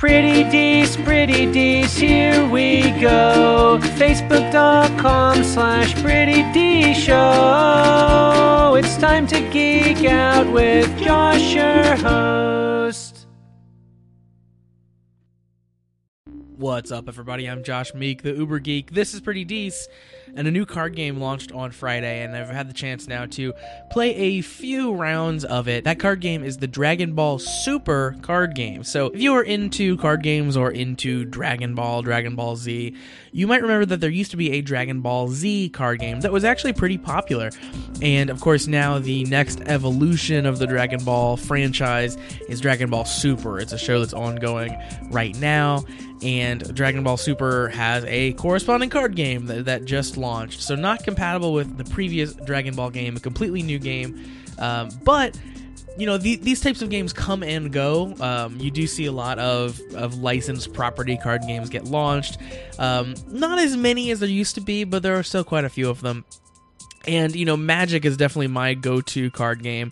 Pretty Dees, Pretty Dees, here we go. Facebook.com slash Pretty D Show. It's time to geek out with Josh, your host. What's up, everybody? I'm Josh Meek, the Uber Geek. This is Pretty Dees, and a new card game launched on Friday, and I've had the chance now to play a few rounds of it. That card game is the Dragon Ball Super card game. So, if you are into card games or into Dragon Ball, Dragon Ball Z, you might remember that there used to be a Dragon Ball Z card game that was actually pretty popular. And of course, now the next evolution of the Dragon Ball franchise is Dragon Ball Super. It's a show that's ongoing right now and Dragon Ball Super has a corresponding card game that, that, just launched. So, not compatible with the previous Dragon Ball game, a completely new game. Um, but, you know, the, these types of games come and go. Um, you do see a lot of, of licensed property card games get launched. Um, not as many as there used to be, but there are still quite a few of them. And, you know, Magic is definitely my go to card game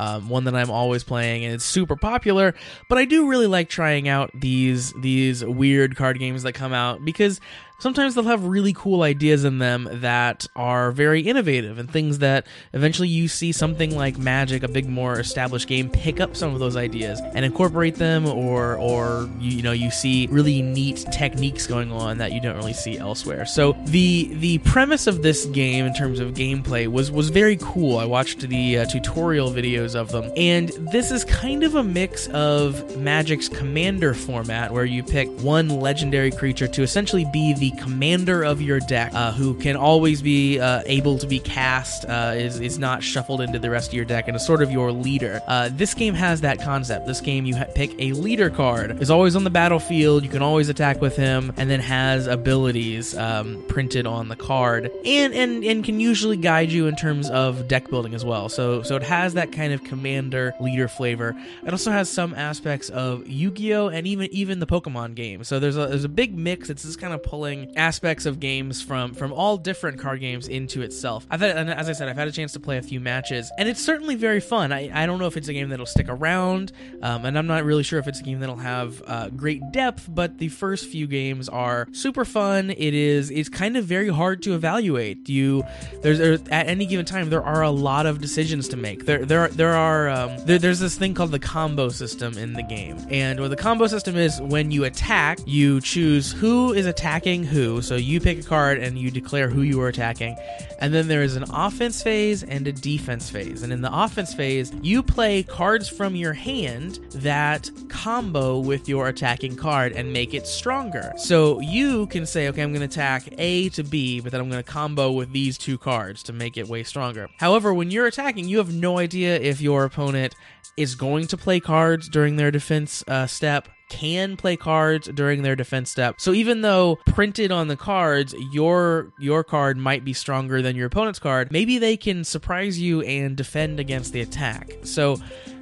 um, one that I'm always playing, and it's super popular. But I do really like trying out these these weird card games that come out because sometimes they'll have really cool ideas in them that are very innovative and things that eventually you see something like Magic, a big more established game, pick up some of those ideas and incorporate them, or or you, you know you see really neat techniques going on that you don't really see elsewhere. So the the premise of this game in terms of gameplay was was very cool. I watched the uh, tutorial videos of them, and this is kind of a mix of Magic's commander format where you pick one legendary creature to essentially be the commander of your deck, uh, who can always be uh, able to be cast, uh, is, is not shuffled into the rest of your deck, and is sort of your leader. Uh, this game has that concept. This game, you ha- pick a leader card, is always on the battlefield, you can always attack with him, and then has abilities um, printed on the card, and, and, and can usually guide you in terms of deck building as well. So, so it has that kind of commander leader flavor. It also has some aspects of Yu-Gi-Oh! and even even the Pokemon game. So there's a there's a big mix. It's just kind of pulling aspects of games from from all different card games into itself. I've had, as I said, I've had a chance to play a few matches, and it's certainly very fun. I, I don't know if it's a game that'll stick around, um, and I'm not really sure if it's a game that'll have uh, great depth. But the first few games are super fun. It is it's kind of very hard to evaluate. You there's there, at any given time there are a lot of decisions to make. There there there are um, there, there's this thing called the combo system in the game, and what the combo system is when you attack, you choose who is attacking who. So you pick a card and you declare who you are attacking. And then there is an offense phase and a defense phase. And in the offense phase, you play cards from your hand that combo with your attacking card and make it stronger. So you can say, okay, I'm going to attack A to B, but then I'm going to combo with these two cards to make it way stronger. However, when you're attacking, you have no idea if your opponent is going to play cards during their defense uh, step can play cards during their defense step. So even though printed on the cards, your your card might be stronger than your opponent's card, maybe they can surprise you and defend against the attack. So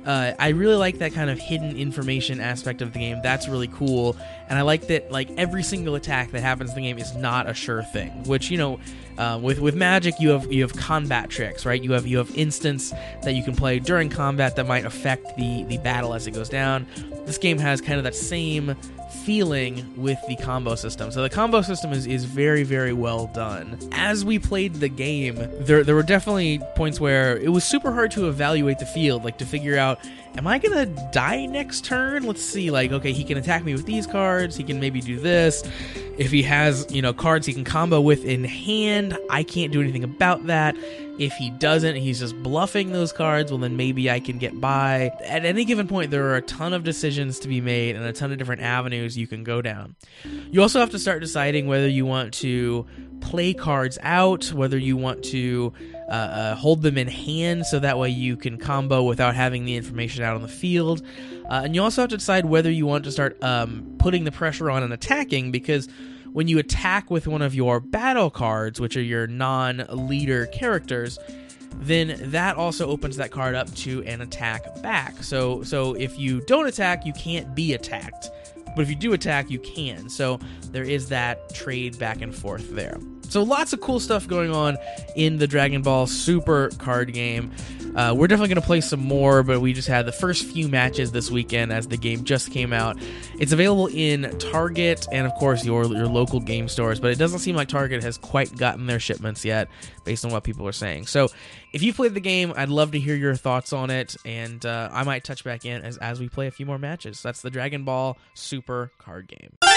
uh, I really like that kind of hidden information aspect of the game. That's really cool, and I like that like every single attack that happens in the game is not a sure thing. Which you know, uh, with with Magic, you have you have combat tricks, right? You have you have instants that you can play during combat that might affect the the battle as it goes down. This game has kind of that same feeling with the combo system. So the combo system is, is very, very well done. As we played the game, there, there were definitely points where it was super hard to evaluate the field, like to figure out, am I gonna die next turn? Let's see, like, okay, he can attack me with these cards, he can maybe do this. If he has, you know, cards he can combo with in hand, I can't do anything about that. If he doesn't, he's just bluffing those cards, well, then maybe I can get by. At any given point, there are a ton of decisions to be made and a ton of different avenues you can go down. You also have to start deciding whether you want to play cards out, whether you want to uh, uh, hold them in hand so that way you can combo without having the information out on the field. Uh, and you also have to decide whether you want to start um, putting the pressure on and attacking because when you attack with one of your battle cards, which are your non leader characters, then that also opens that card up to an attack back. So so if you don't attack, you can't be attacked. But if you do attack, you can. So there is that trade back and forth there. So lots of cool stuff going on in the Dragon Ball Super card game. Uh, we're definitely going to play some more, but we just had the first few matches this weekend as the game just came out. It's available in Target and, of course, your your local game stores, but it doesn't seem like Target has quite gotten their shipments yet, based on what people are saying. So, if you played the game, I'd love to hear your thoughts on it, and uh, I might touch back in as as we play a few more matches. That's the Dragon Ball Super card game.